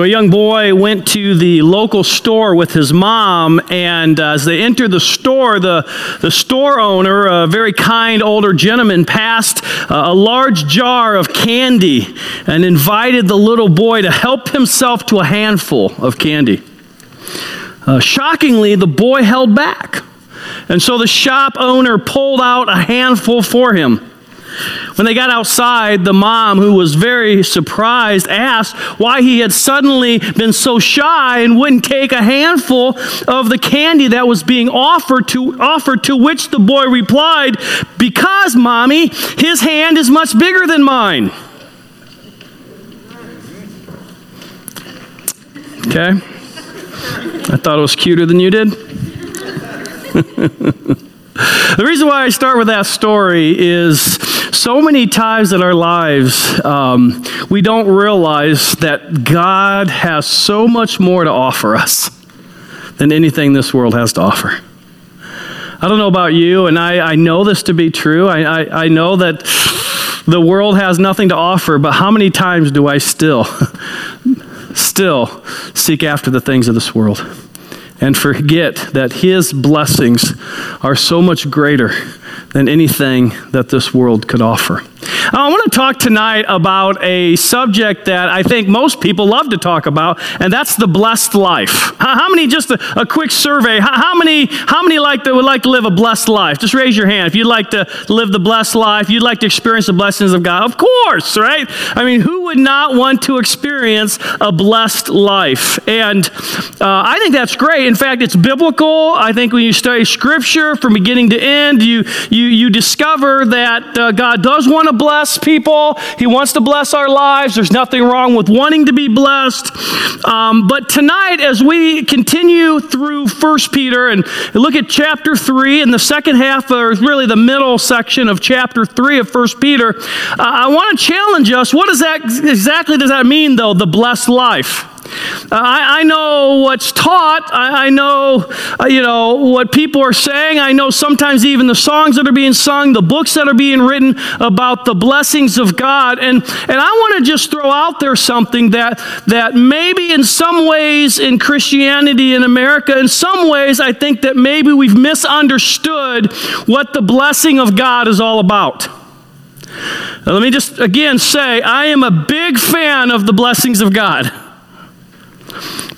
So, a young boy went to the local store with his mom, and uh, as they entered the store, the, the store owner, a very kind older gentleman, passed a large jar of candy and invited the little boy to help himself to a handful of candy. Uh, shockingly, the boy held back. And so the shop owner pulled out a handful for him. When they got outside, the mom, who was very surprised, asked why he had suddenly been so shy and wouldn't take a handful of the candy that was being offered to offered to which the boy replied, "Because, mommy, his hand is much bigger than mine." Okay? I thought it was cuter than you did. the reason why I start with that story is so many times in our lives, um, we don't realize that God has so much more to offer us than anything this world has to offer. I don't know about you, and I, I know this to be true. I, I, I know that the world has nothing to offer, but how many times do I still, still seek after the things of this world? and forget that His blessings are so much greater than anything that this world could offer. I want to talk tonight about a subject that I think most people love to talk about, and that's the blessed life. How many, just a, a quick survey, how many, how many like to, would like to live a blessed life? Just raise your hand if you'd like to live the blessed life, you'd like to experience the blessings of God. Of course, right? I mean, who would not want to experience a blessed life? And uh, I think that's great. In fact, it's biblical. I think when you study Scripture from beginning to end, you, you, you discover that uh, God does want to bless bless people. He wants to bless our lives. There's nothing wrong with wanting to be blessed. Um, but tonight, as we continue through First Peter and look at chapter 3 and the second half, or really the middle section of chapter 3 of First Peter, uh, I want to challenge us. What does that exactly does that mean, though, the blessed life? Uh, I, I, know what's taught. I, I know, uh, you know, what people are saying. I know sometimes even the songs that are being sung, the books that are being written about the blessings of God. And, and I want to just throw out there something that, that maybe in some ways in Christianity in America, in some ways, I think that maybe we've misunderstood what the blessing of God is all about. Now, let me just again say, I am a big fan of the blessings of God.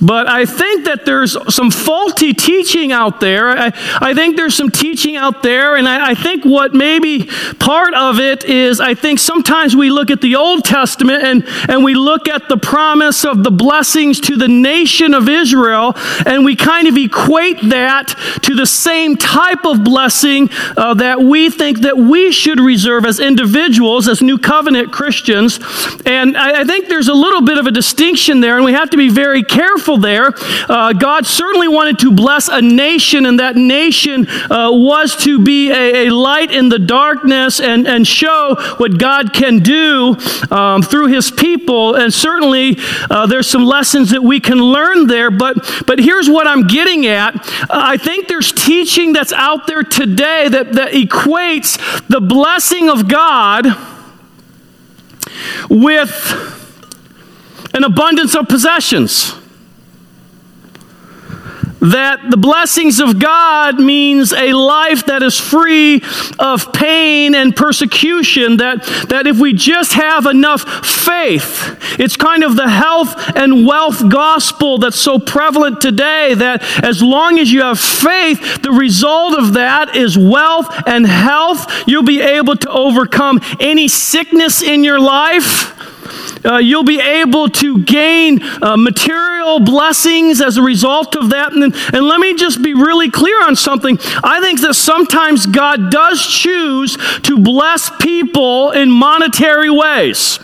But I think that there's some faulty teaching out there. I, I think there's some teaching out there, and I, I, think what maybe part of it is I think sometimes we look at the Old Testament and, and we look at the promise of the blessings to the nation of Israel, and we kind of equate that to the same type of blessing uh, that we think that we should reserve as individuals, as New Covenant Christians. And I, I think there's a little bit of a distinction there, and we have to be very careful there. Uh, God certainly wanted to bless a nation, and that nation uh, was to be a, a, light in the darkness and, and show what God can do um, through his people. And certainly uh, there's some lessons that we can learn there. But, but here's what I'm getting at I think there's teaching that's out there today that, that equates the blessing of God with an abundance of possessions that the blessings of God means a life that is free of pain and persecution, that, that if we just have enough faith, it's kind of the health and wealth gospel that's so prevalent today that as long as you have faith, the result of that is wealth and health. You'll be able to overcome any sickness in your life uh, you'll be able to gain uh, material blessings as a result of that. And, and let me just be really clear on something. I think that sometimes God does choose to bless people in monetary ways.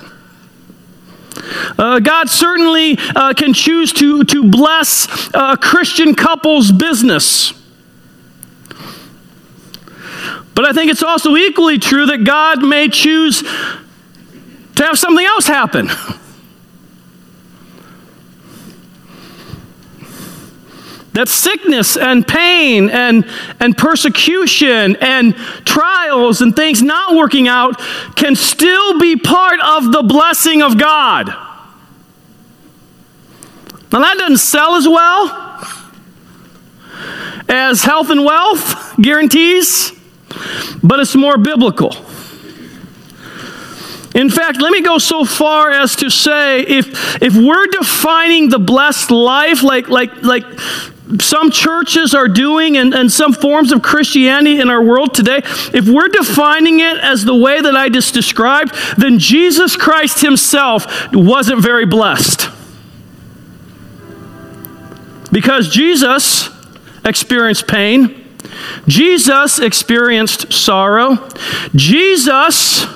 Uh, God certainly uh, can choose to, to bless a Christian couple's business. But I think it's also equally true that God may choose to have something else happen. that sickness and pain and, and persecution and trials and things not working out can still be part of the blessing of God. Now, that doesn't sell as well as health and wealth guarantees, but it's more biblical. In fact, let me go so far as to say if, if we're defining the blessed life like, like, like some churches are doing and, and some forms of Christianity in our world today, if we're defining it as the way that I just described, then Jesus Christ himself wasn't very blessed. Because Jesus experienced pain, Jesus experienced sorrow, Jesus,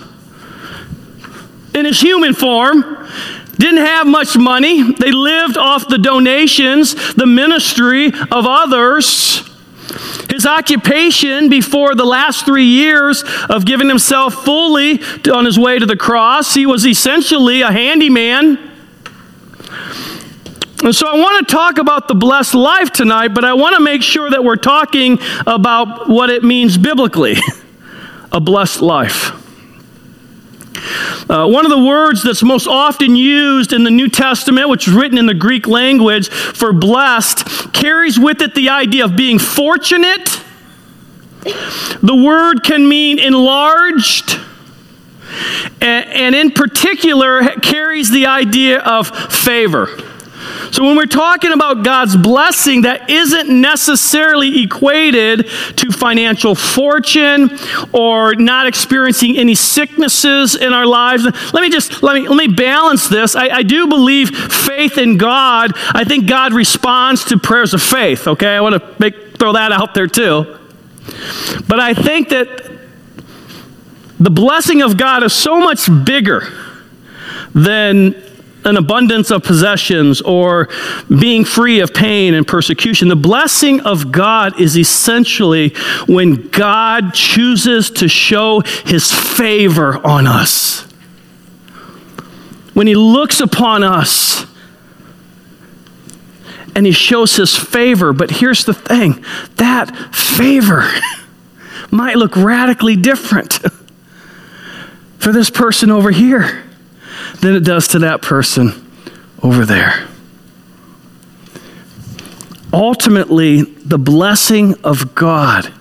in his human form, didn't have much money. They lived off the donations, the ministry of others. His occupation before the last three years of giving himself fully on his way to the cross, he was essentially a handyman. And so I want to talk about the blessed life tonight, but I want to make sure that we're talking about what it means biblically a blessed life. Uh, one of the words that's most often used in the New Testament, which is written in the Greek language for blessed, carries with it the idea of being fortunate. The word can mean enlarged, and, and in particular, carries the idea of favor. So when we're talking about God's blessing, that isn't necessarily equated to financial fortune or not experiencing any sicknesses in our lives. Let me just let me let me balance this. I, I do believe faith in God. I think God responds to prayers of faith. Okay, I want to make throw that out there too. But I think that the blessing of God is so much bigger than an abundance of possessions or being free of pain and persecution. The blessing of God is essentially when God chooses to show his favor on us. When he looks upon us and he shows his favor. But here's the thing that favor might look radically different for this person over here than it does to that person over there. Ultimately, the blessing of God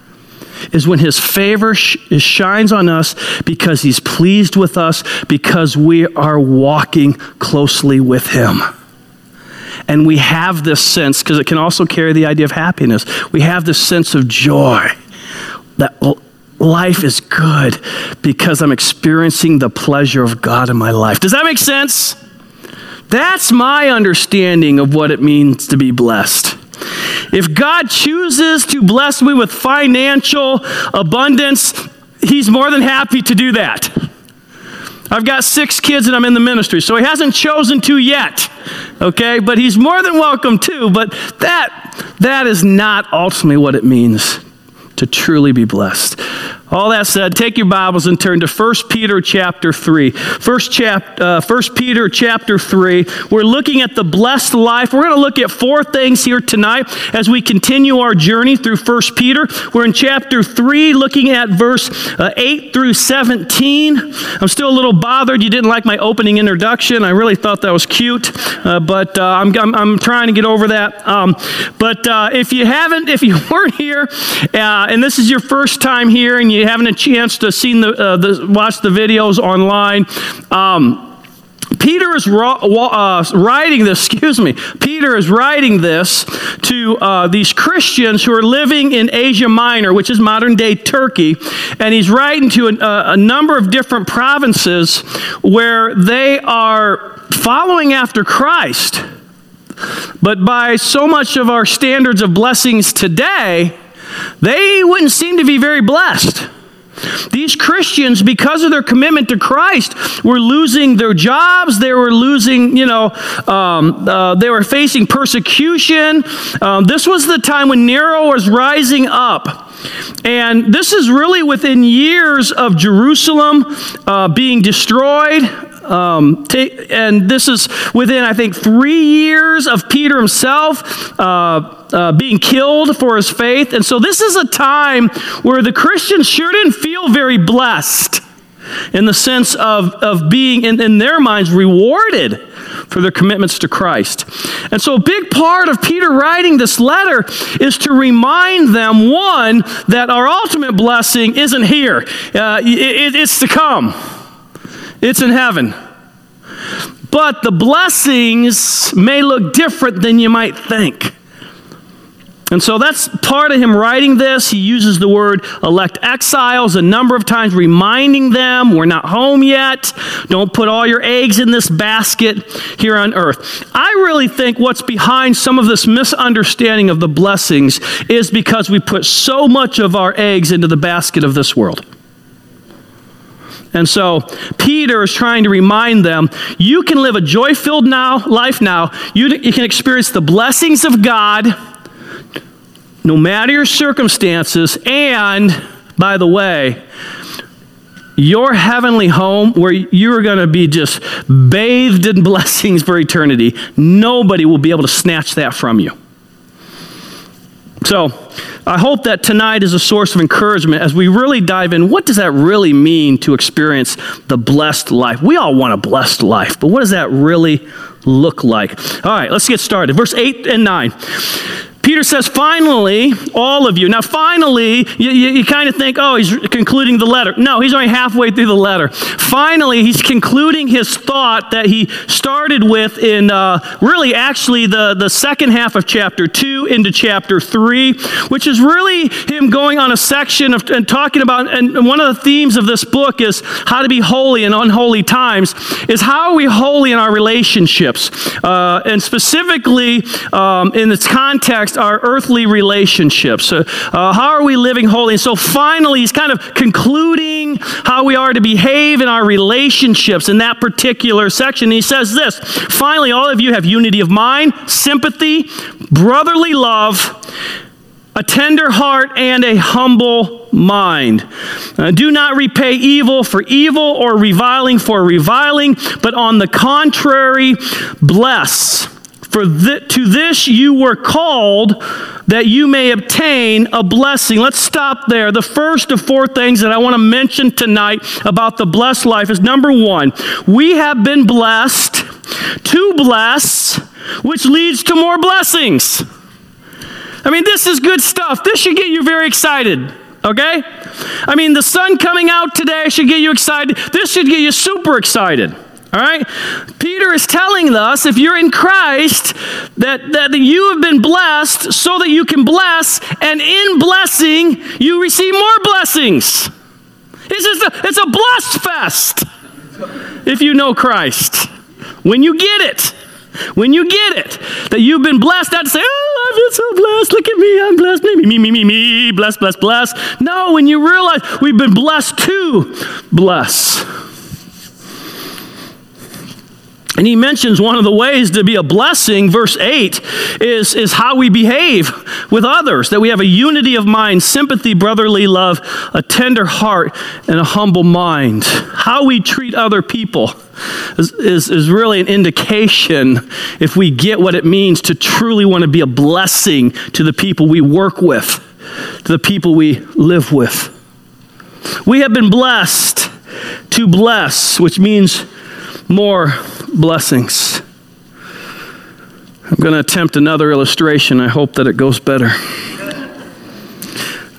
is when his favor sh- shines on us because he's pleased with us, because we are walking closely with him. And we have this sense, because it can also carry the idea of happiness, we have this sense of joy that life is good because I'm experiencing the pleasure of God in my life. Does that make sense? That's my understanding of what it means to be blessed. If God chooses to bless me with financial abundance, He's more than happy to do that. I've got six kids and I'm in the ministry, so He hasn't chosen to yet. Okay, but He's more than welcome to. But that that is not ultimately what it means to truly be blessed. All that said, take your Bibles and turn to 1 Peter chapter 3. First, chap, uh, 1 Peter chapter 3. We're looking at the blessed life. We're going to look at four things here tonight as we continue our journey through 1 Peter. We're in chapter 3, looking at verse uh, 8 through 17. I'm still a little bothered you didn't like my opening introduction. I really thought that was cute, uh, but uh, I'm, I'm, I'm, trying to get over that. Um, but uh, if you haven't, if you weren't here, uh, and this is your first time here and you you haven't a chance to see the, uh, the, watch the videos online, um, Peter is uh, writing this, excuse me, Peter is writing this to uh, these Christians who are living in Asia Minor, which is modern day Turkey. And he's writing to a, a number of different provinces where they are following after Christ. But by so much of our standards of blessings today, they wouldn't seem to be very blessed. These Christians, because of their commitment to Christ, were losing their jobs. They were losing, you know, um, uh, they were facing persecution. Um, this was the time when Nero was rising up. And this is really within years of Jerusalem uh, being destroyed. Um, and this is within, I think, three years of Peter himself uh, uh, being killed for his faith. And so this is a time where the Christians sure didn't feel very blessed. in the sense of, of being, in, in their minds, rewarded for their commitments to Christ. And so, a big part of Peter writing this letter is to remind them one, that our ultimate blessing isn't here, uh, it, it's to come, it's in heaven. But the blessings may look different than you might think. And so that's part of him writing this. He uses the word elect exiles a number of times, reminding them we're not home yet. Don't put all your eggs in this basket here on earth. I really think what's behind some of this misunderstanding of the blessings is because we put so much of our eggs into the basket of this world. And so Peter is trying to remind them you can live a joy filled now, life now. You, you can experience the blessings of God no matter your circumstances. And, by the way, your heavenly home where you're going to be just bathed in blessings for eternity, nobody will be able to snatch that from you. So, I hope that tonight is a source of encouragement as we really dive in. What does that really mean to experience the blessed life? We all want a blessed life, but what does that really look like? All right, let's get started. Verse 8 and 9. Peter says, finally, all of you. Now, finally, you, you, you kind of think, oh, he's concluding the letter. No, he's only halfway through the letter. Finally, he's concluding his thought that he started with in uh, really actually the, the second half of chapter 2 into chapter 3, which is really him going on a section of, and talking about, and one of the themes of this book is how to be holy in unholy times, is how are we holy in our relationships? Uh, and specifically, um, in its context, our earthly relationships. Uh, uh, how are we living holy? And so finally, he's kind of concluding how we are to behave in our relationships in that particular section. he says this finally, all of you have unity of mind, sympathy, brotherly love a tender heart and a humble mind. Uh, do not repay evil for evil or reviling for reviling, but on the contrary, bless. For th- to this you were called that you may obtain a blessing. Let's stop there. The first of four things that I want to mention tonight about the blessed life is number one, we have been blessed to bless, which leads to more blessings. I mean, this is good stuff. This should get you very excited. Okay? I mean, the sun coming out today should get you excited. This should get you super excited. All right? Peter is telling us if you're in Christ, that, that you have been blessed so that you can bless, and in blessing, you receive more blessings. It's, just a, it's a blessed fest if you know Christ. When you get it, when you get it, that you've been blessed, not to say, oh, I've been so blessed, look at me, I'm blessed, me, me, me, me, me, bless, bless, bless. No, when you realize we've been blessed to bless. And he mentions one of the ways to be a blessing, verse 8, is, is how we behave with others, that we have a unity of mind, sympathy, brotherly love, a tender heart, and a humble mind. How we treat other people is, is, is really an indication if we get what it means to truly want to be a blessing to the people we work with, to the people we live with. We have been blessed to bless, which means more blessings. I'm going to attempt another illustration. I hope that it goes better.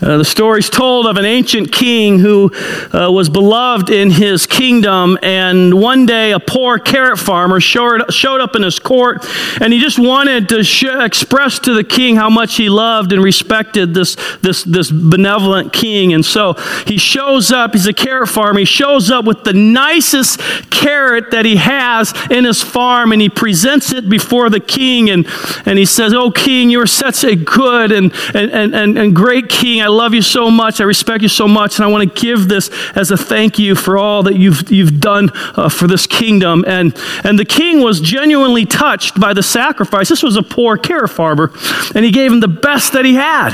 Uh, the story's told of an ancient king who uh, was beloved in his kingdom, and one day a poor carrot farmer showed, showed up in his court, and he just wanted to sh- express to the king how much he loved and respected this, this, this benevolent king. And so he shows up, he's a carrot farmer, he shows up with the nicest carrot that he has in his farm, and he presents it before the king, and, and he says, Oh, king, you're such a good and, and, and, and great king. I love you so much. I respect you so much. And I want to give this as a thank you for all that you've, you've done uh, for this kingdom. And, and the king was genuinely touched by the sacrifice. This was a poor carrot farmer, and he gave him the best that he had.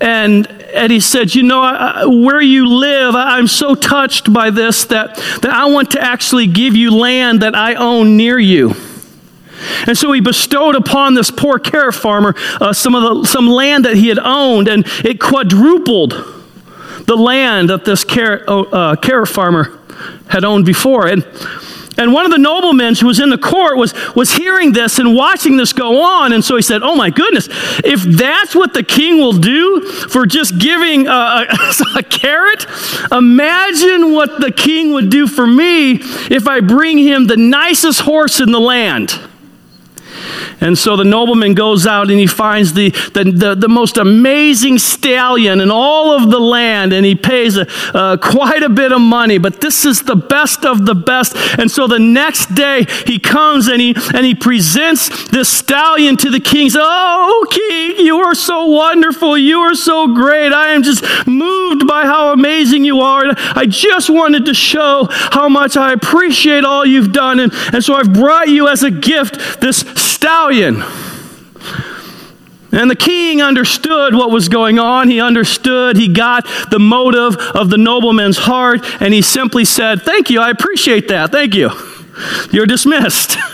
And, and he said, You know, I, where you live, I, I'm so touched by this that, that I want to actually give you land that I own near you. And so he bestowed upon this poor carrot farmer uh, some of the, some land that he had owned, and it quadrupled the land that this carrot, oh, uh, carrot farmer had owned before. And and one of the noblemen who was in the court was, was hearing this and watching this go on. And so he said, Oh my goodness, if that's what the king will do for just giving a, a, a carrot, imagine what the king would do for me if I bring him the nicest horse in the land. And so the nobleman goes out and he finds the, the, the, the most amazing stallion in all of the land, and he pays a, uh, quite a bit of money. But this is the best of the best. And so the next day he comes and he, and he presents this stallion to the king. Says, oh, king, you are so wonderful. You are so great. I am just moved by how amazing you are. And I just wanted to show how much I appreciate all you've done. And, and so I've brought you as a gift this stallion. And the king understood what was going on. He understood, he got the motive of the nobleman's heart, and he simply said, Thank you, I appreciate that. Thank you. You're dismissed.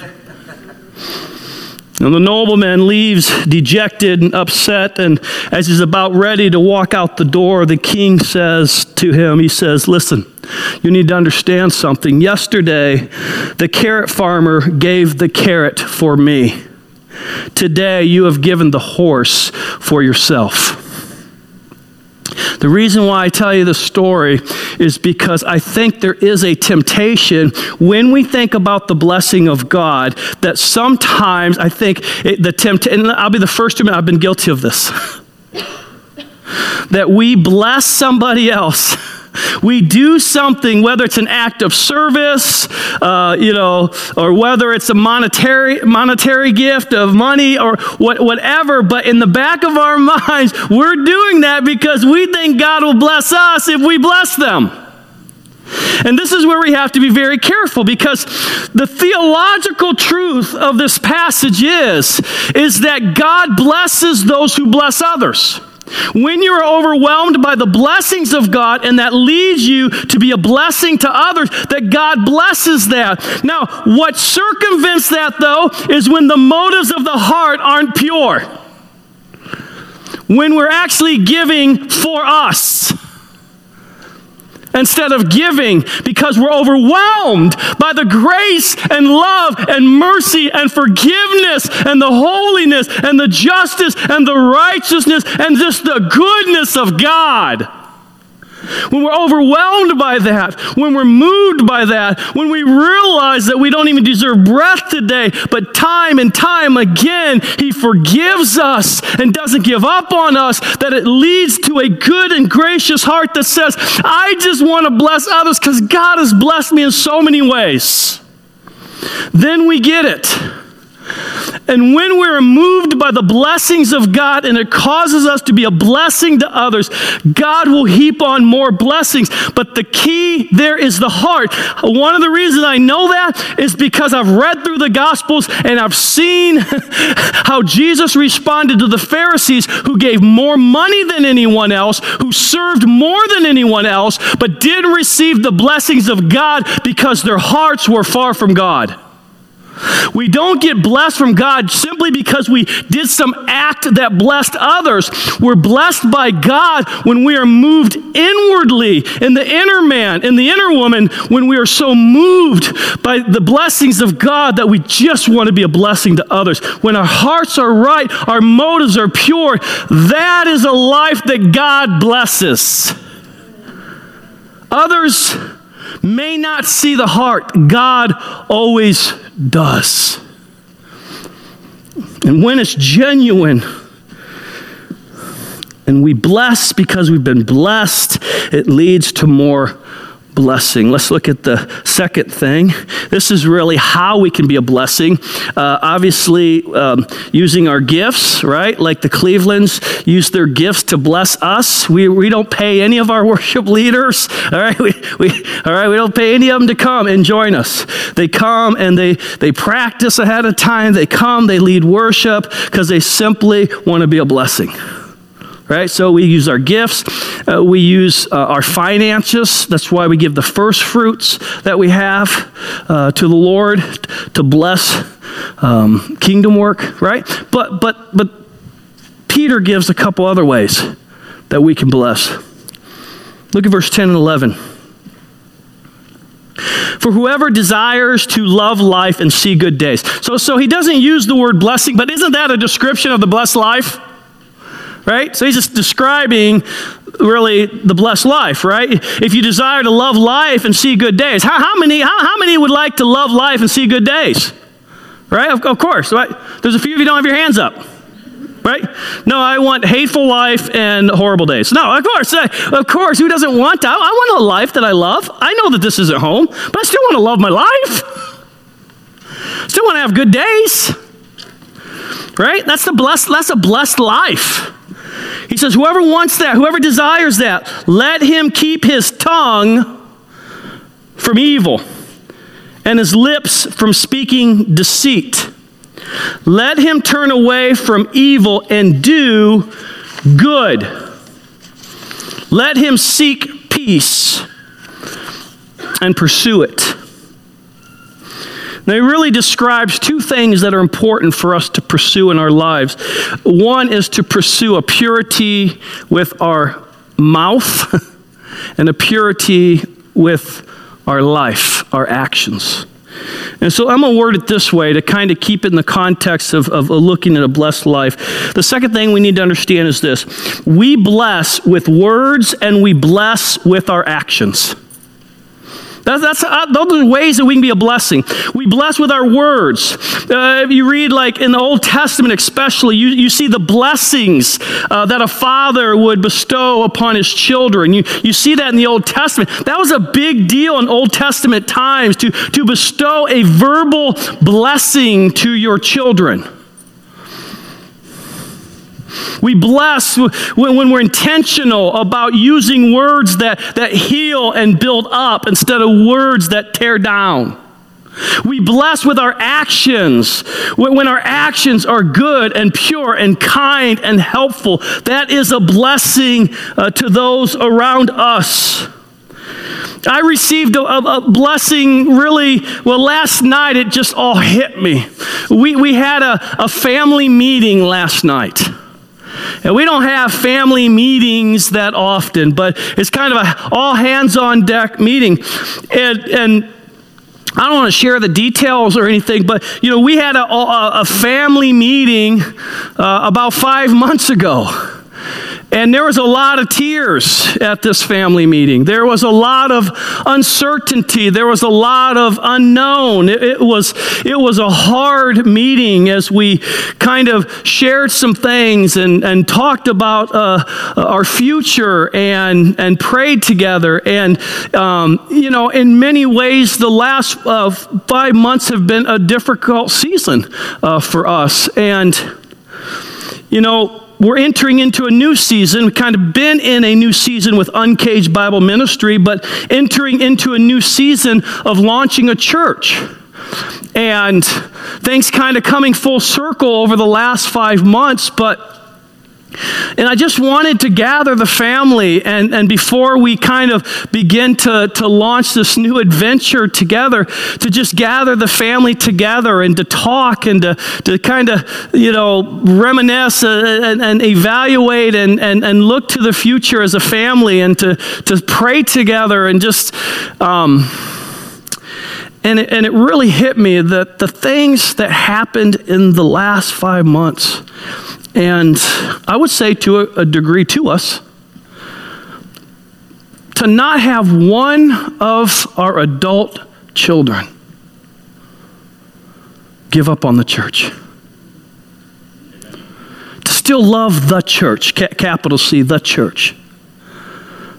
And the nobleman leaves dejected and upset. And as he's about ready to walk out the door, the king says to him, He says, Listen, you need to understand something. Yesterday, the carrot farmer gave the carrot for me. Today, you have given the horse for yourself. The reason why I tell you the story is because I think there is a temptation when we think about the blessing of God that sometimes I think it, the temptation, I'll be the first to admit I've been guilty of this, that we bless somebody else we do something, whether it's an act of service, uh, you know, or whether it's a monetary monetary gift of money or what, whatever. But in the back of our minds, we're doing that because we think God will bless us if we bless them. And this is where we have to be very careful because the theological truth of this passage is, is that God blesses those who bless others. When you are overwhelmed by the blessings of God and that leads you to be a blessing to others, that God blesses that. Now, what circumvents that though is when the motives of the heart aren't pure. When we're actually giving for us instead of giving because we're overwhelmed by the grace and love and mercy and forgiveness and the holiness and the justice and the righteousness and just the goodness of God when we're overwhelmed by that, when we're moved by that, when we realize that we don't even deserve breath today, but time and time again, He forgives us and doesn't give up on us, that it leads to a good and gracious heart that says, I just want to bless others because God has blessed me in so many ways. Then we get it. And when we're moved by the blessings of God and it causes us to be a blessing to others, God will heap on more blessings. But the key there is the heart. One of the reasons I know that is because I've read through the Gospels and I've seen how Jesus responded to the Pharisees who gave more money than anyone else, who served more than anyone else, but did receive the blessings of God because their hearts were far from God. We don't get blessed from God simply because we did some act that blessed others. We're blessed by God when we are moved inwardly in the inner man, in the inner woman, when we are so moved by the blessings of God that we just want to be a blessing to others. When our hearts are right, our motives are pure, that is a life that God blesses. Others may not see the heart, God always does. And when it's genuine, and we bless because we've been blessed, it leads to more blessing. Let's look at the second thing. This is really how we can be a blessing. Uh, obviously, um, using our gifts, right? Like the Clevelands use their gifts to bless us. We, we don't pay any of our worship leaders, all right? We, we, all right, we don't pay any of them to come and join us. They come and they, they practice ahead of time. They come, they lead worship because they simply want to be a blessing right? So we use our gifts, uh, we use uh, our finances. That's why we give the first fruits that we have uh, to the Lord to bless um, kingdom work, right? But but but Peter gives a couple other ways that we can bless. Look at verse 10 and 11. For whoever desires to love life and see good days. So, so he doesn't use the word blessing, but isn't that a description of the blessed life? Right? So he's just describing really the blessed life, right? If you desire to love life and see good days, how, how many, how, how many would like to love life and see good days? Right? Of, of course, right? There's a few of you don't have your hands up right? No, I want hateful life and horrible days. No, of course, uh, of course, who doesn't want that? I want a life that I love. I know that this isn't home, but I still want to love my life. Still want to have good days. Right? That's the blessed, that's a blessed life. He says, whoever wants that, whoever desires that, let him keep his tongue from evil and his lips from speaking deceit. Let him turn away from evil and do good. Let him seek peace and pursue it. Now, he really describes two things that are important for us to pursue in our lives. One is to pursue a purity with our mouth and a purity with our life, our actions. And so I'm going to word it this way to kind of keep it in the context of, of looking at a blessed life. The second thing we need to understand is this we bless with words and we bless with our actions. That's, that's uh, those are ways that we can be a blessing. We bless with our words. Uh, if you read, like in the Old Testament, especially, you, you see the blessings uh, that a father would bestow upon his children. You, you see that in the Old Testament. That was a big deal in Old Testament times to, to bestow a verbal blessing to your children. We bless when we're intentional about using words that, that heal and build up instead of words that tear down. We bless with our actions. When our actions are good and pure and kind and helpful, that is a blessing uh, to those around us. I received a, a, blessing really, well, last night it just all hit me. We, we had a, a family meeting last night. And we don't have family meetings that often, but it's kind of a all hands on deck meeting. And, and I don't want to share the details or anything, but you know, we had a, a, a family meeting uh, about five months ago. And there was a lot of tears at this family meeting. There was a lot of uncertainty. There was a lot of unknown. It, it, was, it was a hard meeting as we kind of shared some things and, and talked about uh, our future and, and prayed together. And, um, you know, in many ways, the last uh, five months have been a difficult season uh, for us. And, you know, we're entering into a new season. We've kind of been in a new season with Uncaged Bible Ministry, but entering into a new season of launching a church. And things kind of coming full circle over the last five months, but and I just wanted to gather the family, and, and before we kind of begin to, to launch this new adventure together, to just gather the family together and to talk and to, to kind of, you know, reminisce and, and evaluate and, and, and look to the future as a family and to, to pray together and just. Um, and it, and it really hit me that the things that happened in the last five months and I would say to a, a degree to us, to not have one of our adult children give up on the church. To still love the church, capital C, the church.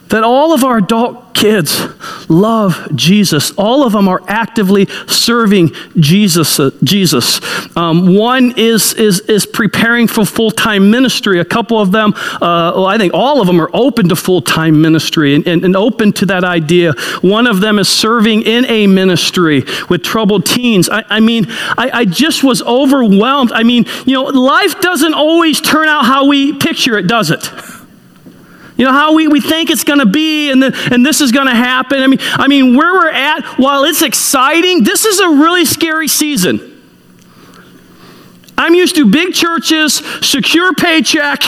That all of our adult kids love Jesus. All of them are actively serving Jesus. Uh, Jesus. Um, one is, is, is preparing for full time ministry. A couple of them, uh, well, I think all of them are open to full time ministry and, and, and open to that idea. One of them is serving in a ministry with troubled teens. I, I mean, I, I just was overwhelmed. I mean, you know, life doesn't always turn out how we picture it, does it? You know how we, we think it's going to be and, the, and this is going to happen. I mean, I mean, where we're at, while it's exciting, this is a really scary season. I'm used to big churches, secure paycheck,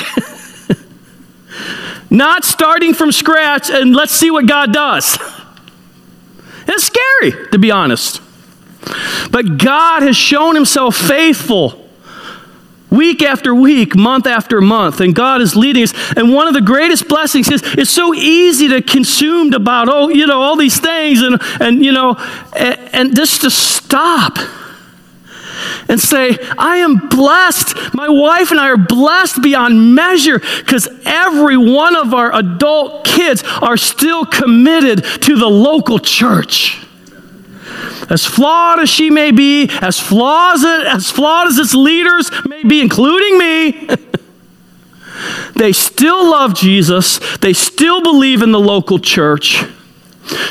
not starting from scratch and let's see what God does. It's scary, to be honest. But God has shown himself faithful week after week, month after month, and God is leading us. And one of the greatest blessings is it's so easy to consumed about, oh, you know, all these things and, and you know, and, and just to stop and say, I am blessed. My wife and I are blessed beyond measure because every one of our adult kids are still committed to the local church. As flawed as she may be, as flawed as, as flawed as its leaders may be, including me, they still love Jesus. They still believe in the local church.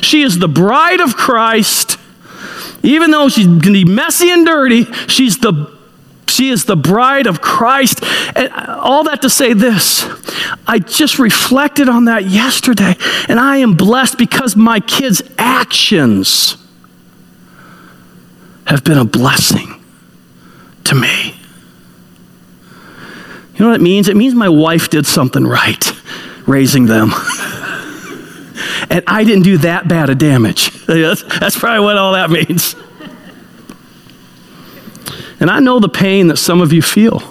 She is the bride of Christ. Even though she's going to be messy and dirty, she's the she is the bride of Christ. And all that to say this I just reflected on that yesterday, and I am blessed because my kids' actions have been a blessing to me. You know what it means? It means my wife did something right raising them. and I didn't do that bad a damage. That's, probably what all that means. And I know the pain that some of you feel.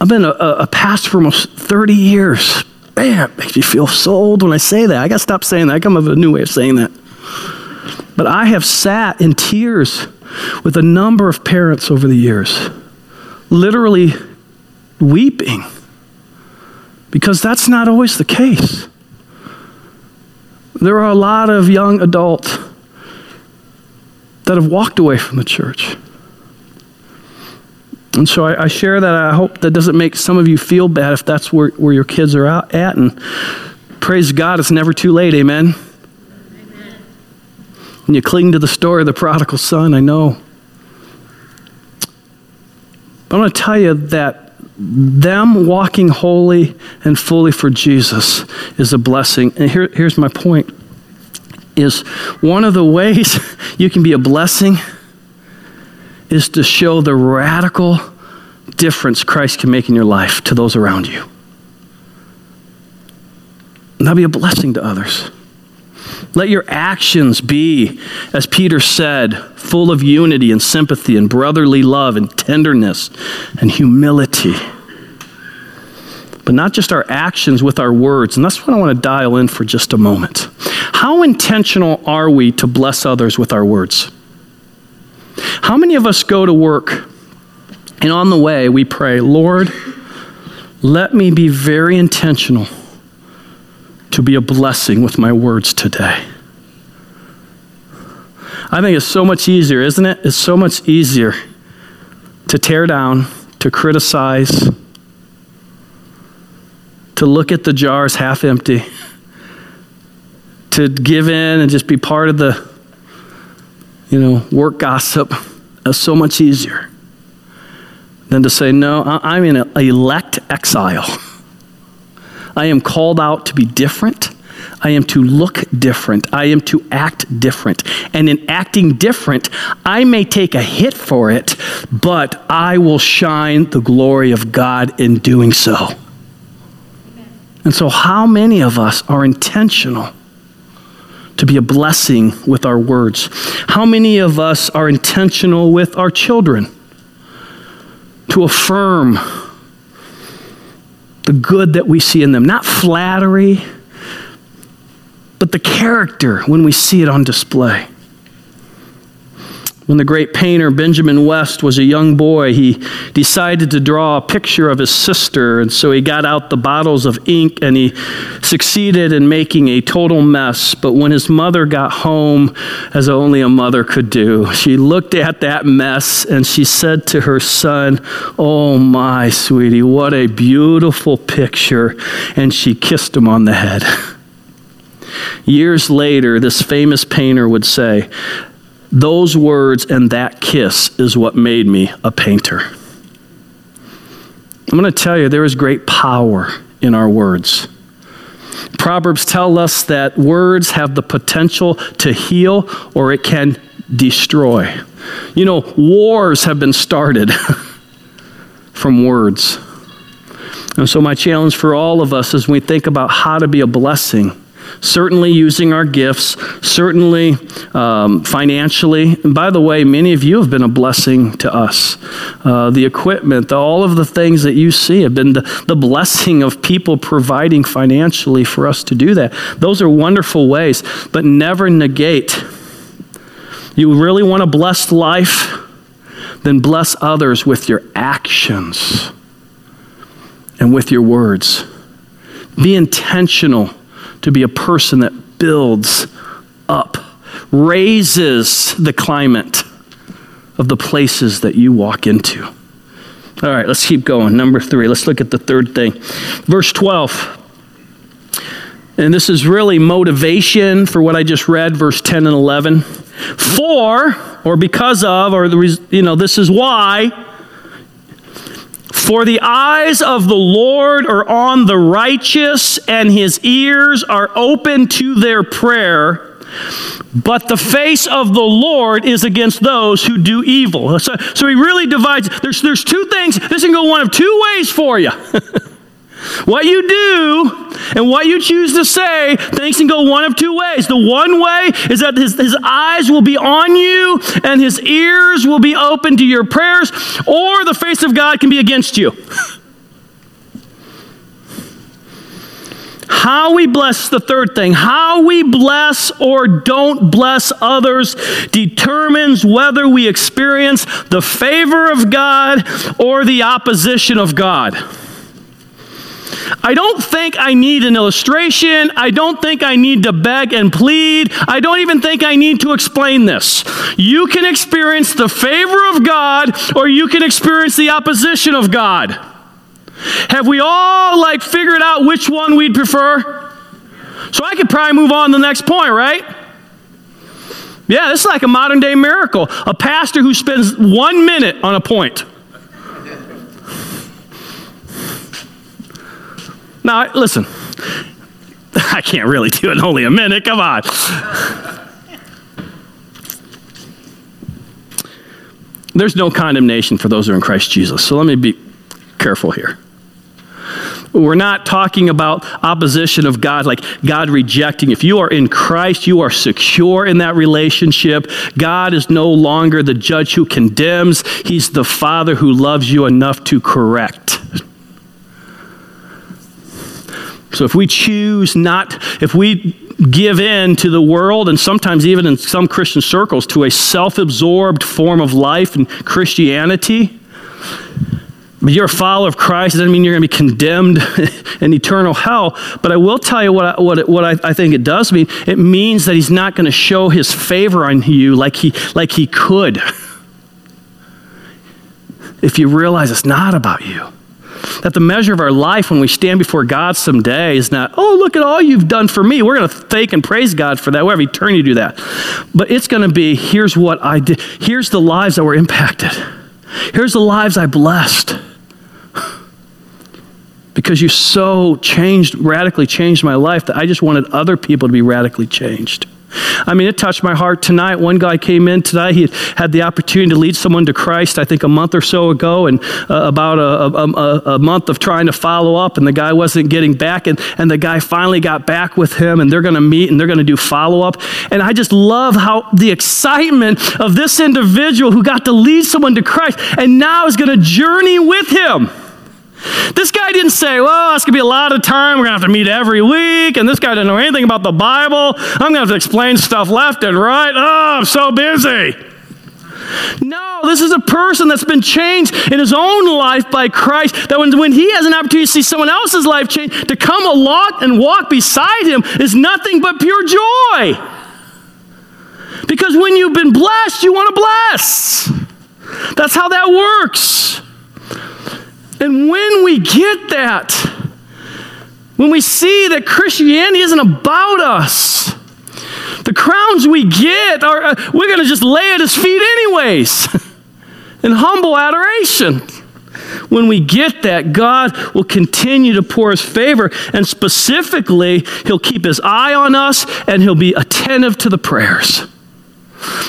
I've been a, a pastor for almost 30 years. Man, it makes me feel so old when I say that. I got to stop saying that. I come up with a new way of saying that. But I have sat in tears with a number of parents over the years, literally weeping, because that's not always the case. There are a lot of young adults that have walked away from the church. And so I, I, share that. I hope that doesn't make some of you feel bad if that's where, where your kids are out at. And praise God, it's never too late. Amen. Amen. And you cling to the story of the prodigal son, I know. But I'm going to tell you that them walking holy and fully for Jesus is a blessing. And here, here's my point is one of the ways you can be a blessing is to show the radical difference Christ can make in your life to those around you. And that'll be a blessing to others. Let your actions be, as Peter said, full of unity and sympathy and brotherly love and tenderness and humility. But not just our actions with our words. And that's what I want to dial in for just a moment. How intentional are we to bless others with our words? How many of us go to work and on the way we pray, Lord, let me be very intentional to be a blessing with my words today? I think it's so much easier, isn't it? It's so much easier to tear down, to criticize, to look at the jars half empty to give in and just be part of the, you know, work gossip is so much easier than to say, no, I'm in elect exile. I am called out to be different. I am to look different. I am to act different. And in acting different, I may take a hit for it, but I will shine the glory of God in doing so. And so, how many of us are intentional to be a blessing with our words? How many of us are intentional with our children to affirm the good that we see in them? Not flattery, but the character when we see it on display. When the great painter Benjamin West was a young boy, he decided to draw a picture of his sister, and so he got out the bottles of ink and he succeeded in making a total mess. But when his mother got home, as only a mother could do, she looked at that mess and she said to her son, Oh, my sweetie, what a beautiful picture. And she kissed him on the head. Years later, this famous painter would say, those words and that kiss is what made me a painter. I'm going to tell you, there is great power in our words. Proverbs tell us that words have the potential to heal or it can destroy. You know, wars have been started from words. And so, my challenge for all of us as we think about how to be a blessing certainly using our gifts, certainly um, financially. And by the way, many of you have been a blessing to us. Uh, the equipment, the, all of the things that you see have been the, the blessing of people providing financially for us to do that. Those are wonderful ways, but never negate. You really want a blessed life? Then bless others with your actions and with your words. Be intentional to be a person that builds up, raises the climate of the places that you walk into. All right, let's keep going. Number three, let's look at the third thing. Verse 12. And this is really motivation for what I just read, verse 10 and 11. For, or because of, or the, you know, this is why for the eyes of the Lord are on the righteous, and his ears are open to their prayer. But the face of the Lord is against those who do evil. So, so he really divides. There's, there's two things. This can go one of two ways for you. What you do and what you choose to say, things can go one of two ways. The one way is that his, his eyes will be on you and his ears will be open to your prayers, or the face of God can be against you. How we bless, the third thing, how we bless or don't bless others determines whether we experience the favor of God or the opposition of God. I don't think I need an illustration. I don't think I need to beg and plead. I don't even think I need to explain this. You can experience the favor of God or you can experience the opposition of God. Have we all like figured out which one we'd prefer? So I could probably move on to the next point, right? Yeah, this is like a modern day miracle. A pastor who spends one minute on a point. Now, listen, I can't really do it in only a minute. Come on. There's no condemnation for those who are in Christ Jesus. So let me be careful here. We're not talking about opposition of God, like God rejecting. If you are in Christ, you are secure in that relationship. God is no longer the judge who condemns, He's the Father who loves you enough to correct. So if we choose not, if we give in to the world and sometimes even in some Christian circles to a self absorbed form of life and Christianity, but you're a follower of Christ, it doesn't mean you're going to be condemned in eternal hell. But I will tell you what, I, what, what I, I think it does mean. It means that He's not going to show His favor on you like He, like he could. If you realize it's not about you. That the measure of our life when we stand before God someday is not, oh, look at all you've done for me. We're going to thank and praise God for that. We have eternity to do that. But it's going to be, here's what I did. Here's the lives that were impacted. Here's the lives I blessed. Because you so changed, radically changed my life that I just wanted other people to be radically changed. I mean, it touched my heart tonight. One guy came in tonight. He had the opportunity to lead someone to Christ, I think a month or so ago, and uh, about a, a, a, month of trying to follow up, and the guy wasn't getting back. And, and the guy finally got back with him, and they're going to meet and they're going to do follow up. And I just love how the excitement of this individual who got to lead someone to Christ and now is going to journey with him. This guy didn't say, well, it's going to be a lot of time. We're going to have to meet every week. And this guy didn't know anything about the Bible. I'm going to have to explain stuff left and right. Oh, I'm so busy. No, this is a person that's been changed in his own life by Christ. That when, when he has an opportunity to see someone else's life change, to come along and walk beside him is nothing but pure joy. Because when you've been blessed, you want to bless. That's how that works. And when we get that, when we see that Christianity isn't about us, the crowns we get are, uh, we're going to just lay at his feet anyways in humble adoration. When we get that, God will continue to pour his favor, and specifically, he'll keep his eye on us and he'll be attentive to the prayers.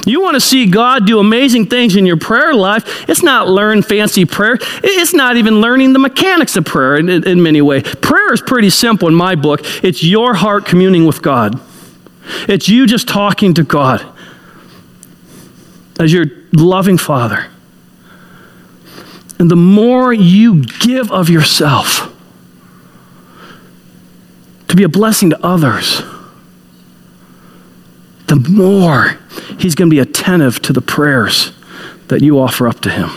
You want to see God do amazing things in your prayer life. It's not learn fancy prayer. It's not even learning the mechanics of prayer in, in, many ways. Prayer is pretty simple in my book. It's your heart communing with God. It's you just talking to God as your loving Father. And the more you give of yourself to be a blessing to others, the more he's going to be attentive to the prayers that you offer up to him.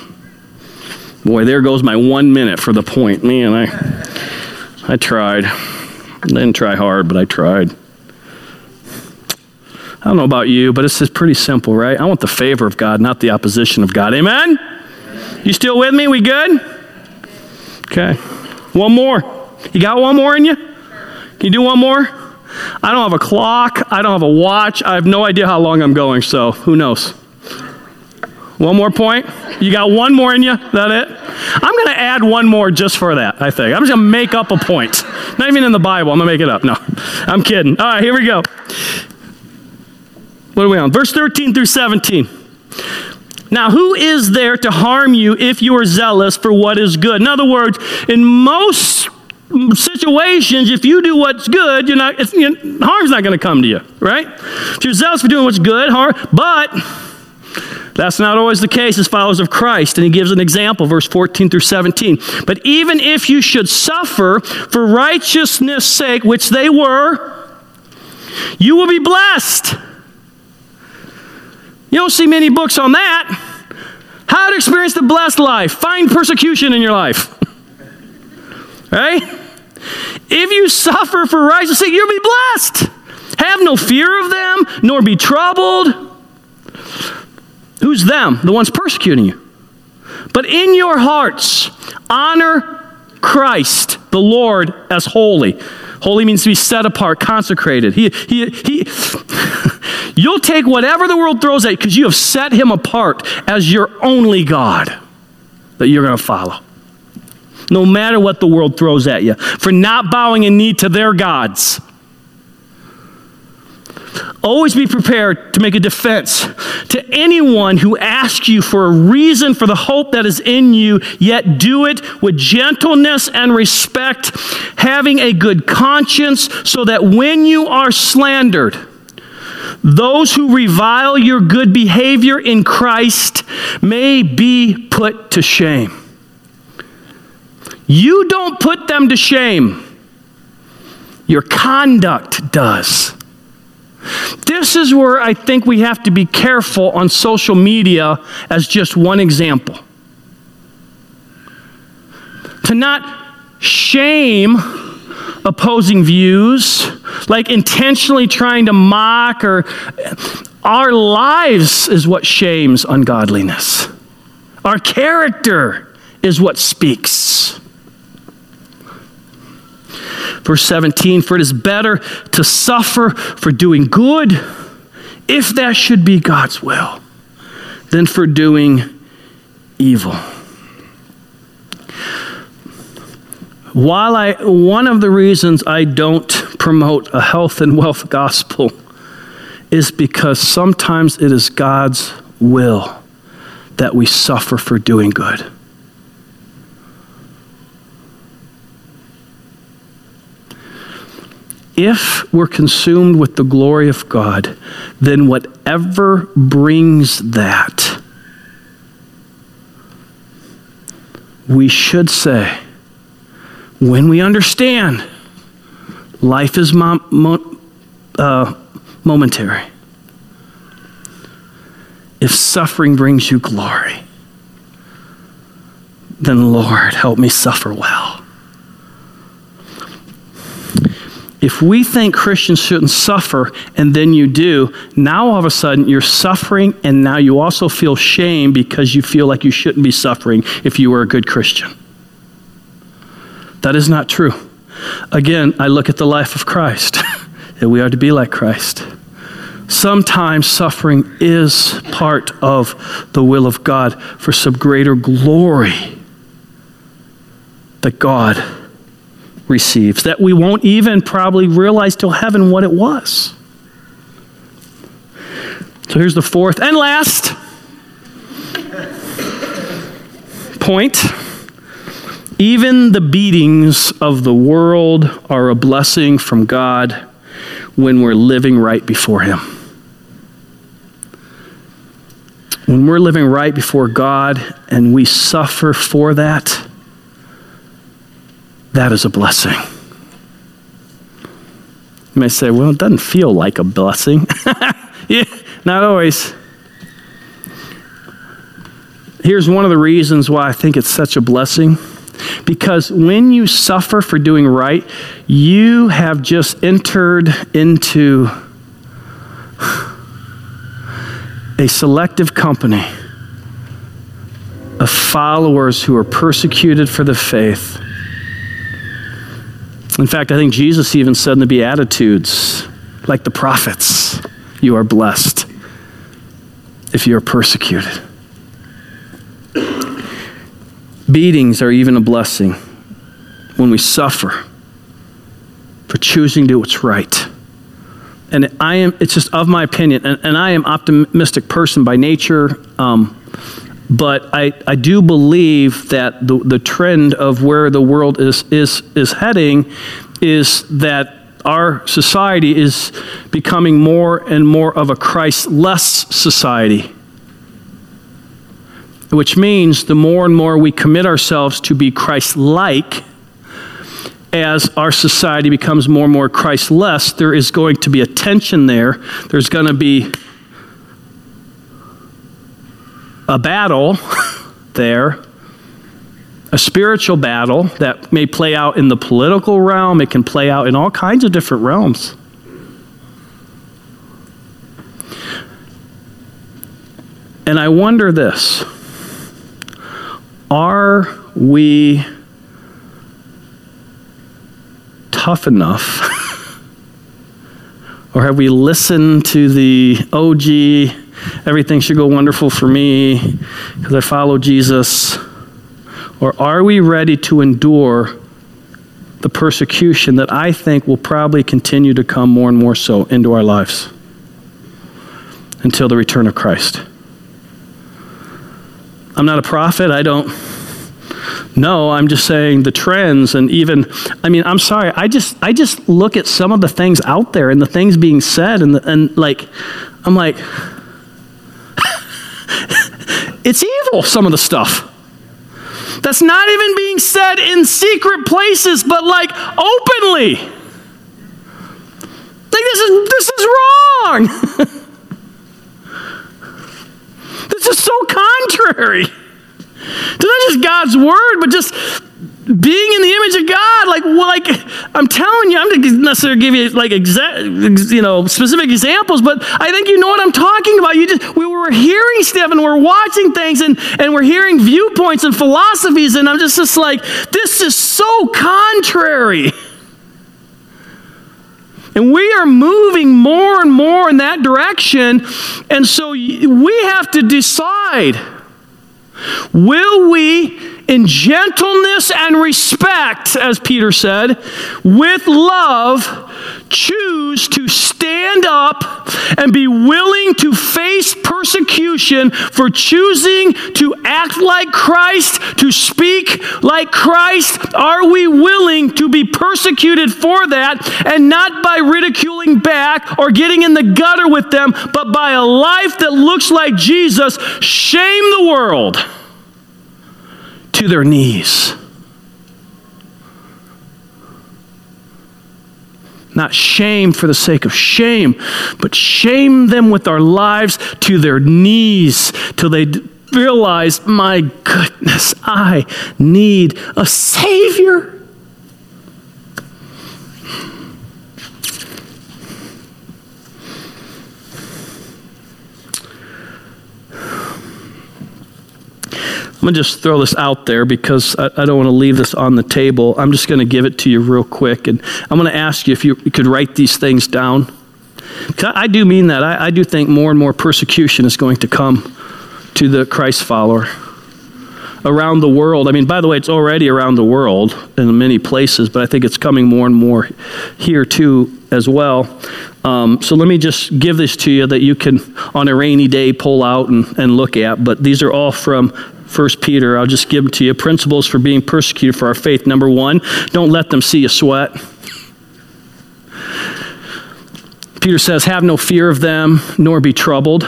Boy, there goes my one minute for the point. Man, I, I tried. I didn't try hard, but I tried. I don't know about you, but it's just pretty simple, right? I want the favor of God, not the opposition of God. Amen? You still with me? We good? Okay. One more. You got one more in you? Can you do one more? I don't have a clock. I don't have a watch. I have no idea how long I'm going, so who knows? One more point? You got one more in you? That it? I'm going to add one more just for that, I think. I'm just going to make up a point. Not even in the Bible. I'm going to make it up. No, I'm kidding. All right, here we go. What are we on? Verse 13 through 17. Now, who is there to harm you if you are zealous for what is good? In other words, in most situations, if you do what's good, you're not, you know, harm's not going to come to you, right? If you're zealous for doing what's good, harm, but that's not always the case as followers of Christ. And he gives an example, verse 14 through 17. But even if you should suffer for righteousness' sake, which they were, you will be blessed. You don't see many books on that. How to experience the blessed life. Find persecution in your life. right? If you suffer for righteousness' sake, you'll be blessed. Have no fear of them, nor be troubled. Who's them? The ones persecuting you. But in your hearts, honor Christ, the Lord, as holy. Holy means to be set apart, consecrated. He, he, he, You'll take whatever the world throws at you because you have set him apart as your only God that you're going to follow. No matter what the world throws at you, for not bowing a knee to their gods. Always be prepared to make a defense to anyone who asks you for a reason for the hope that is in you, yet do it with gentleness and respect, having a good conscience, so that when you are slandered, those who revile your good behavior in Christ may be put to shame. You don't put them to shame, your conduct does. This is where I think we have to be careful on social media as just one example. To not shame opposing views, like intentionally trying to mock or our lives is what shames ungodliness. Our character is what speaks. Verse 17 For it is better to suffer for doing good, if that should be God's will, than for doing evil. While I, one of the reasons I don't promote a health and wealth gospel is because sometimes it is God's will that we suffer for doing good. If we're consumed with the glory of God, then whatever brings that, we should say, when we understand life is mo- mo- uh, momentary, if suffering brings you glory, then Lord, help me suffer well. If we think Christians shouldn't suffer and then you do, now all of a sudden you're suffering and now you also feel shame because you feel like you shouldn't be suffering if you were a good Christian. That is not true. Again, I look at the life of Christ, and we are to be like Christ. Sometimes suffering is part of the will of God for some greater glory that God receives, that we won't even probably realize till heaven what it was. So here's the fourth and last point. Even the beatings of the world are a blessing from God when we're living right before Him. When we're living right before God and we suffer for that, that is a blessing. You may say, well, it doesn't feel like a blessing. yeah, not always. Here's one of the reasons why I think it's such a blessing. Because when you suffer for doing right, you have just entered into a selective company of followers who are persecuted for the faith. In fact, I think Jesus even said in the Beatitudes, like the prophets, you are blessed if you are persecuted. Beatings are even a blessing when we suffer for choosing to do what's right. And I am, it's just of my opinion, and, and I am optimistic person by nature. Um, but I, I do believe that the, the trend of where the world is, is, is heading is that our society is becoming more and more of a Christ-less society which means the more and more we commit ourselves to be Christ like, as our society becomes more and more Christ less, there is going to be a tension there. There's going to be a battle there, a spiritual battle that may play out in the political realm, it can play out in all kinds of different realms. And I wonder this are we tough enough? or have we listened to the OG, everything should go wonderful for me because I follow Jesus? Or are we ready to endure the persecution that I think will probably continue to come more and more so into our lives until the return of Christ? I'm not a prophet. I don't no, I'm just saying the trends and even I mean, I'm sorry. I just I just look at some of the things out there and the things being said and the, and like I'm like it's evil some of the stuff. That's not even being said in secret places but like openly. Like this is this is wrong. This is so contrary to not just God's word, but just being in the image of God. Like, like I'm telling you, I'm not necessarily give you like exact, you know, specific examples, but I think you know what I'm talking about. You just we were hearing stuff and we're watching things and and we're hearing viewpoints and philosophies, and I'm just just like, this is so contrary. And we are moving more and more in that direction. And so we have to decide will we in gentleness and respect, as Peter said, with love, choose to stand up and be willing to face persecution for choosing to act like Christ, to speak like Christ? Are we willing to be persecuted for that and not by ridiculing back or getting in the gutter with them, but by a life that looks like Jesus? Shame the world to their knees. Not shame for the sake of shame, but shame them with our lives to their knees till they realize, my goodness, I need a Savior. I'm going to just throw this out there because I, I don't want to leave this on the table. I'm just going to give it to you real quick. And I'm going to ask you if you, could write these things down. I, I do mean that. I, I do think more and more persecution is going to come to the Christ follower. around the world. I mean, by the way, it's already around the world in many places, but I think it's coming more and more here too as well. Um, so let me just give this to you that you can, on a rainy day, pull out and, and look at. But these are all from First Peter. I'll just give them to you. Principles for being persecuted for our faith. Number one, don't let them see you sweat. Peter says, Have no fear of them, nor be troubled.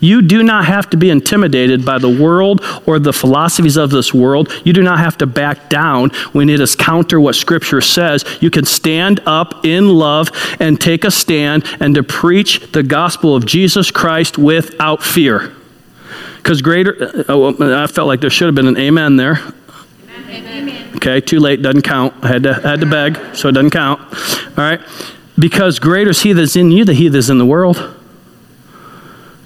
You do not have to be intimidated by the world or the philosophies of this world. You do not have to back down when it is counter what Scripture says. You can stand up in love and take a stand and to preach the gospel of Jesus Christ without fear. Because greater, uh, oh, I felt like there should have been an amen there. Amen. Okay, too late, doesn't count. I had to, had to beg, so it doesn't count. All right? Because greater is he that's in you than he that's in the world.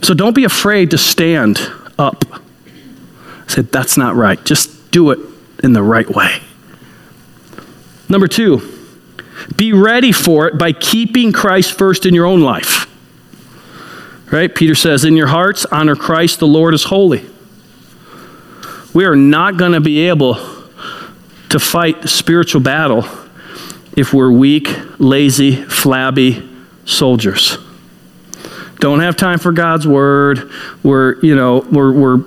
So don't be afraid to stand up. Said, that's not right. Just do it in the right way. Number two, be ready for it by keeping Christ first in your own life. Right? Peter says, In your hearts, honor Christ, the Lord is holy. We are not going to be able to fight the spiritual battle if we're weak, lazy, flabby soldiers don't have time for God's word. We're, you know, we're, we're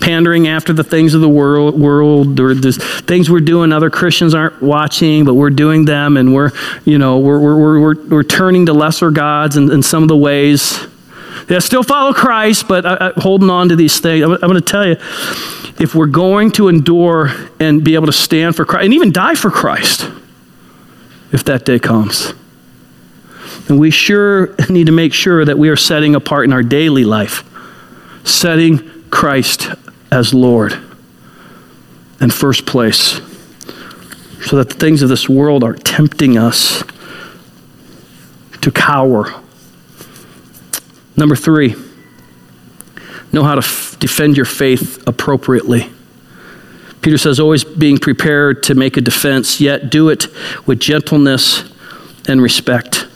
pandering after the things of the world, world or the things we're doing other Christians aren't watching, but we're doing them and we're, you know, we're, we're, we're, we're turning to lesser gods in, in some of the ways. Yeah, still follow Christ, but I, I, holding on to these things. I'm, I'm going to tell you, if we're going to endure and be able to stand for Christ and even die for Christ, if that day comes, and we sure need to make sure that we are setting apart in our daily life, setting Christ as Lord in first place, so that the things of this world aren't tempting us to cower. Number three, know how to f- defend your faith appropriately. Peter says, always being prepared to make a defense, yet do it with gentleness and respect.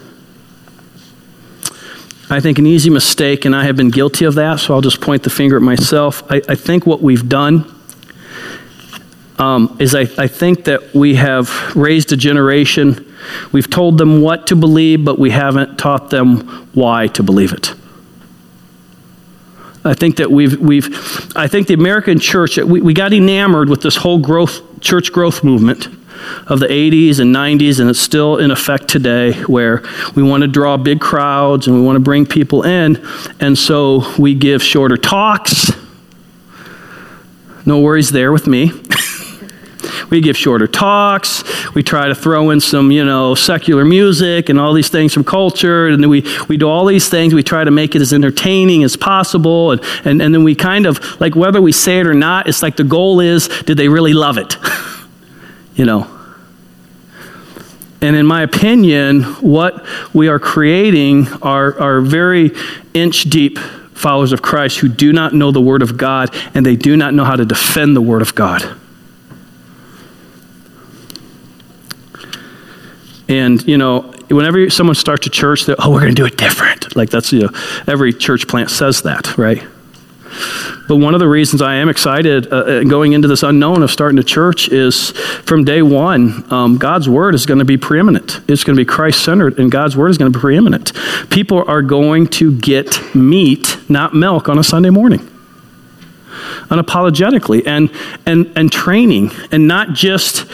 I think an easy mistake, and I have been guilty of that, so I'll just point the finger at myself. I, I think what we've done um, is I, I think that we have raised a generation. We've told them what to believe, but we haven't taught them why to believe it. I think that we've, we've I think the American church, we, we got enamored with this whole growth, church growth movement of the 80s and 90s, and it's still in effect today, where we want to draw big crowds and we want to bring people in. And so we give shorter talks. No worries there with me. we give shorter talks. We try to throw in some, you know, secular music and all these things from culture. And we, we do all these things. We try to make it as entertaining as possible. And, and, and then we kind of, like, whether we say it or not, it's like the goal is did they really love it? you know. And in my opinion, what we are creating are, are very inch deep followers of Christ who do not know the Word of God and they do not know how to defend the Word of God. And, you know, whenever someone starts a church, they're, oh, we're going to do it different. Like that's, you know, every church plant says that, right? But one of the reasons I am excited uh, uh, going into this unknown of starting a church is from day one, um, God's word is going to be preeminent. It's going to be Christ centered, and God's word is going to be preeminent. People are going to get meat, not milk, on a Sunday morning unapologetically and and and training and not just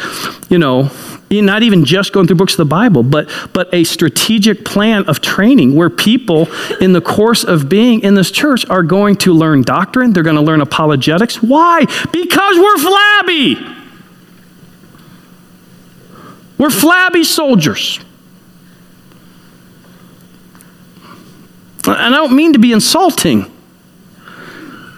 you know not even just going through books of the Bible, but, but a strategic plan of training where people, in the course of being in this church, are going to learn doctrine. They're going to learn apologetics. Why? Because we're flabby. We're flabby soldiers. And I don't mean to be insulting.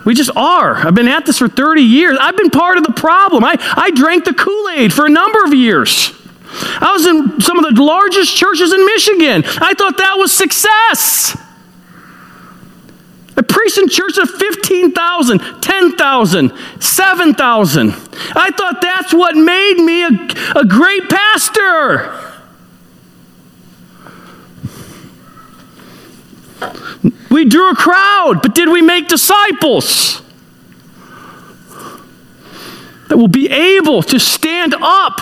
We just are. I've been at this for 30 years. I've been part of the problem. I, I drank the Kool Aid for a number of years. I was in some of the largest churches in Michigan. I thought that was success. I preached in churches of 15,000, 10,000, 7,000. I thought that's what made me a, a great pastor. We drew a crowd, but did we make disciples? that will be able to stand up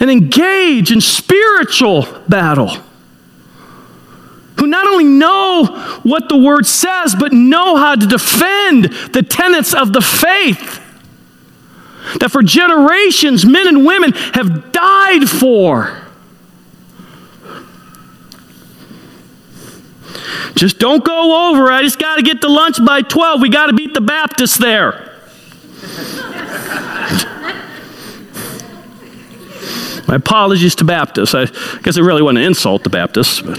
and engage in spiritual battle. Who not only know what the word says, but know how to defend the tenets of the faith that for generations men and women have died for. Just don't go over. I just got to get to lunch by 12. We got to beat the Baptists there. My apologies to Baptists. I guess I really want to insult the Baptists, but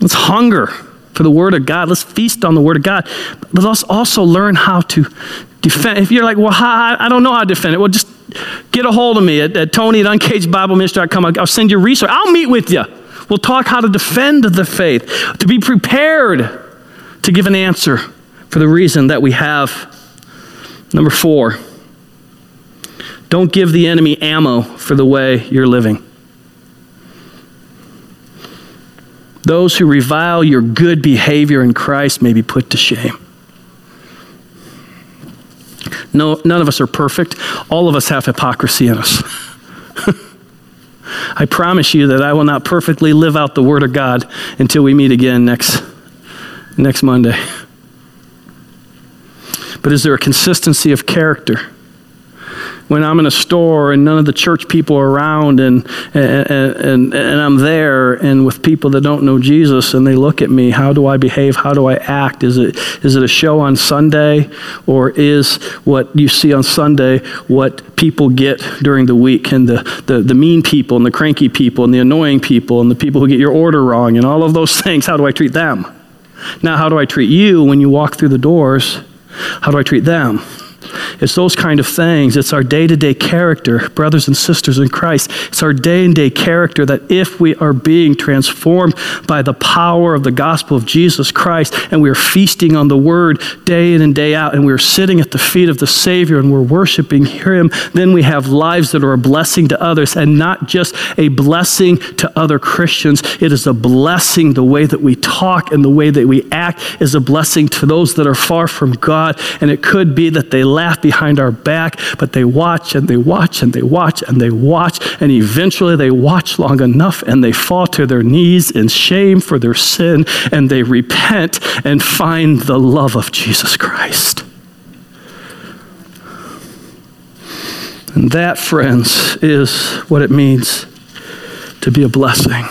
let's hunger for the Word of God. Let's feast on the Word of God. But let's also learn how to defend. If you're like, well, I don't know how to defend it, well, just get a hold of me at, at Tony at uncagedbibleministry.com. I'll, I'll send you a resource. I'll meet with you. We'll talk how to defend the faith, to be prepared to give an answer for the reason that we have. Number four, don't give the enemy ammo for the way you're living. Those who revile your good behavior in Christ may be put to shame. No, none of us are perfect. All of us have hypocrisy in us. I promise you that I will not perfectly live out the Word of God until we meet again next, next Monday. But is there a consistency of character? When I'm in a store and none of the church people are around and, and, and, and I'm there and with people that don't know Jesus and they look at me, how do I behave? How do I act? Is it, is it a show on Sunday or is what you see on Sunday what people get during the week and the, the, the mean people and the cranky people and the annoying people and the people who get your order wrong and all of those things? How do I treat them? Now, how do I treat you when you walk through the doors? How do I treat them? It's those kind of things. It's our day to day character, brothers and sisters in Christ. It's our day and day character that if we are being transformed by the power of the gospel of Jesus Christ and we are feasting on the word day in and day out and we're sitting at the feet of the Savior and we're worshiping Him, then we have lives that are a blessing to others and not just a blessing to other Christians. It is a blessing. The way that we talk and the way that we act is a blessing to those that are far from God. And it could be that they laugh behind our back, but they watch and they watch and they watch and they watch, and eventually they watch long enough and they fall to their knees in shame for their sin and they repent and find the love of Jesus Christ. And that, friends, is what it means to be a blessing.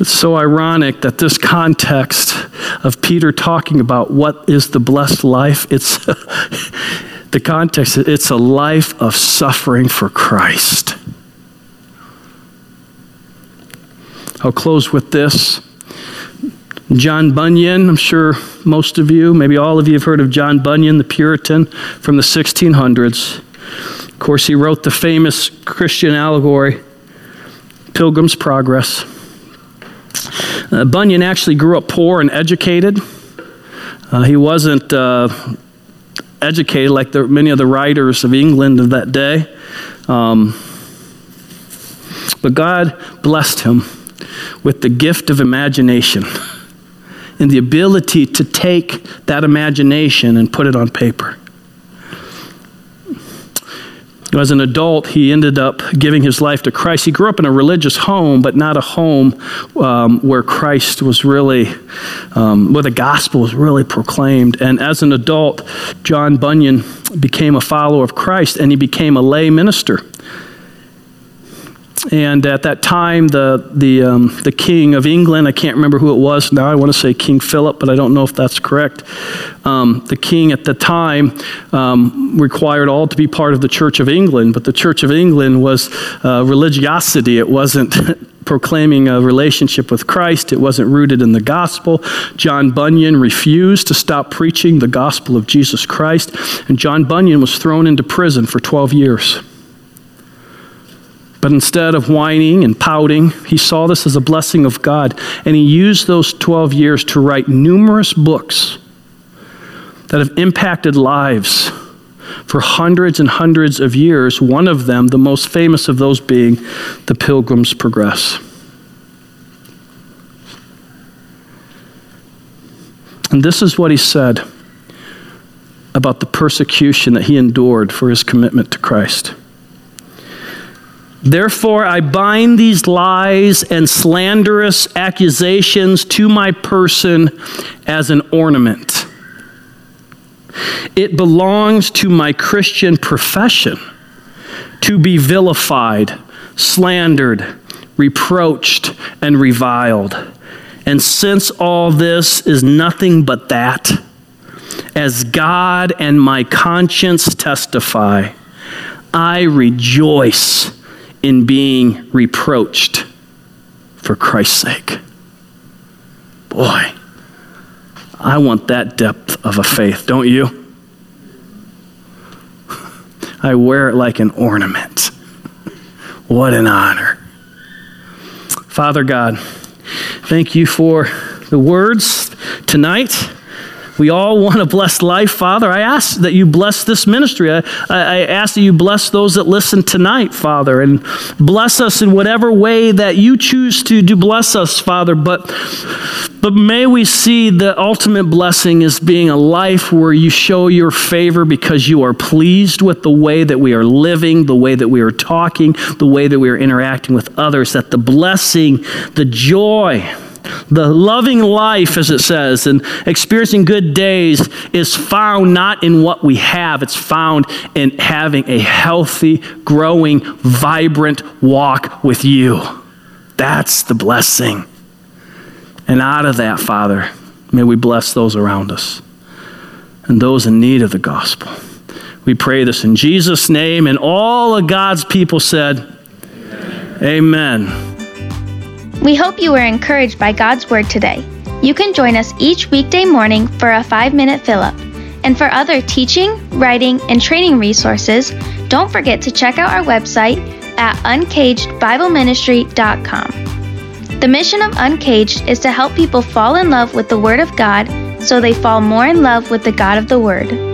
It's so ironic that this context of Peter talking about what is the blessed life, it's the context, it's a life of suffering for Christ. I'll close with this. John Bunyan, I'm sure most of you, maybe all of you have heard of John Bunyan, the Puritan from the 1600s. Of course, he wrote the famous Christian allegory, Pilgrim's Progress. Uh, Bunyan actually grew up poor and educated. Uh, he wasn't uh, educated like the, many of the writers of England of that day. Um, but God blessed him with the gift of imagination and the ability to take that imagination and put it on paper. As an adult, he ended up giving his life to Christ. He grew up in a religious home, but not a home um, where Christ was really, um, where the gospel was really proclaimed. And as an adult, John Bunyan became a follower of Christ and he became a lay minister. And at that time, the, the, um, the king of England, I can't remember who it was now, I want to say King Philip, but I don't know if that's correct. Um, the king at the time um, required all to be part of the Church of England, but the Church of England was uh, religiosity. It wasn't proclaiming a relationship with Christ, it wasn't rooted in the gospel. John Bunyan refused to stop preaching the gospel of Jesus Christ, and John Bunyan was thrown into prison for 12 years. But instead of whining and pouting, he saw this as a blessing of God. And he used those 12 years to write numerous books that have impacted lives for hundreds and hundreds of years. One of them, the most famous of those being The Pilgrim's Progress. And this is what he said about the persecution that he endured for his commitment to Christ. Therefore, I bind these lies and slanderous accusations to my person as an ornament. It belongs to my Christian profession to be vilified, slandered, reproached, and reviled. And since all this is nothing but that, as God and my conscience testify, I rejoice in being reproached for Christ's sake. Boy, I want that depth of a faith, don't you? I wear it like an ornament. What an honor. Father God, thank you for the words tonight. We all want a blessed life, Father. I ask that you bless this ministry. I, I, ask that you bless those that listen tonight, Father, and bless us in whatever way that you choose to do bless us, Father. But, but may we see the ultimate blessing as being a life where you show your favor because you are pleased with the way that we are living, the way that we are talking, the way that we are interacting with others, that the blessing, the joy, the loving life, as it says, and experiencing good days is found not in what we have, it's found in having a healthy, growing, vibrant walk with you. That's the blessing. And out of that, Father, may we bless those around us and those in need of the gospel. We pray this in Jesus' name, and all of God's people said, Amen. Amen. We hope you were encouraged by God's Word today. You can join us each weekday morning for a five minute fill up. And for other teaching, writing, and training resources, don't forget to check out our website at uncagedbibleministry.com. The mission of Uncaged is to help people fall in love with the Word of God so they fall more in love with the God of the Word.